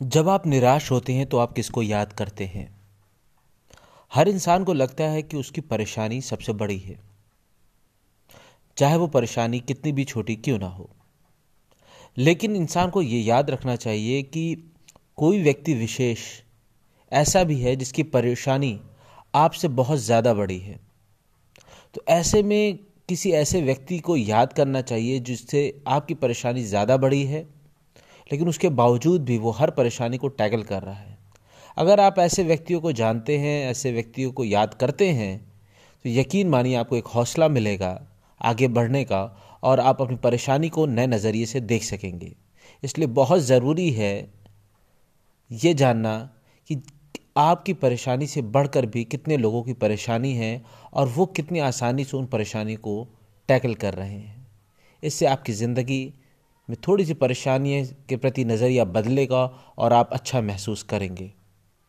जब आप निराश होते हैं तो आप किसको याद करते हैं? हर इंसान को लगता है कि उसकी परेशानी सबसे बड़ी है। चाहे वो परेशानी कितनी भी छोटी क्यों ना हो। लेकिन इंसान को ये याद रखना चाहिए कि कोई व्यक्ति विशेष ऐसा भी है जिसकी परेशानी आपसे बहुत ज़्यादा बड़ी है। तो ऐसे में किसी ऐसे व्यक्ति को याद करना चाहिए जिससे आपकी परेशानी ज़्यादा बड़ी है लेकिन उसके बावजूद भी वो हर परेशानी को टैकल कर रहा है। अगर आप ऐसे व्यक्तियों को जानते हैं, ऐसे व्यक्तियों को याद करते हैं तो यकीन मानिए आपको एक हौसला मिलेगा, आगे बढ़ने का, और आप अपनी परेशानी को नए नज़रिए से देख सकेंगे। इसलिए बहुत ज़रूरी है ये जानना कि आपकी परेशानी से बढ़कर भी कितने लोगों की परेशानी है और वो कितनी आसानी से उन परेशानी को टैकल कर रहे हैं। इससे आपकी ज़िंदगी में थोड़ी सी परेशानियों के प्रति नज़रिया बदलेगा और आप अच्छा महसूस करेंगे।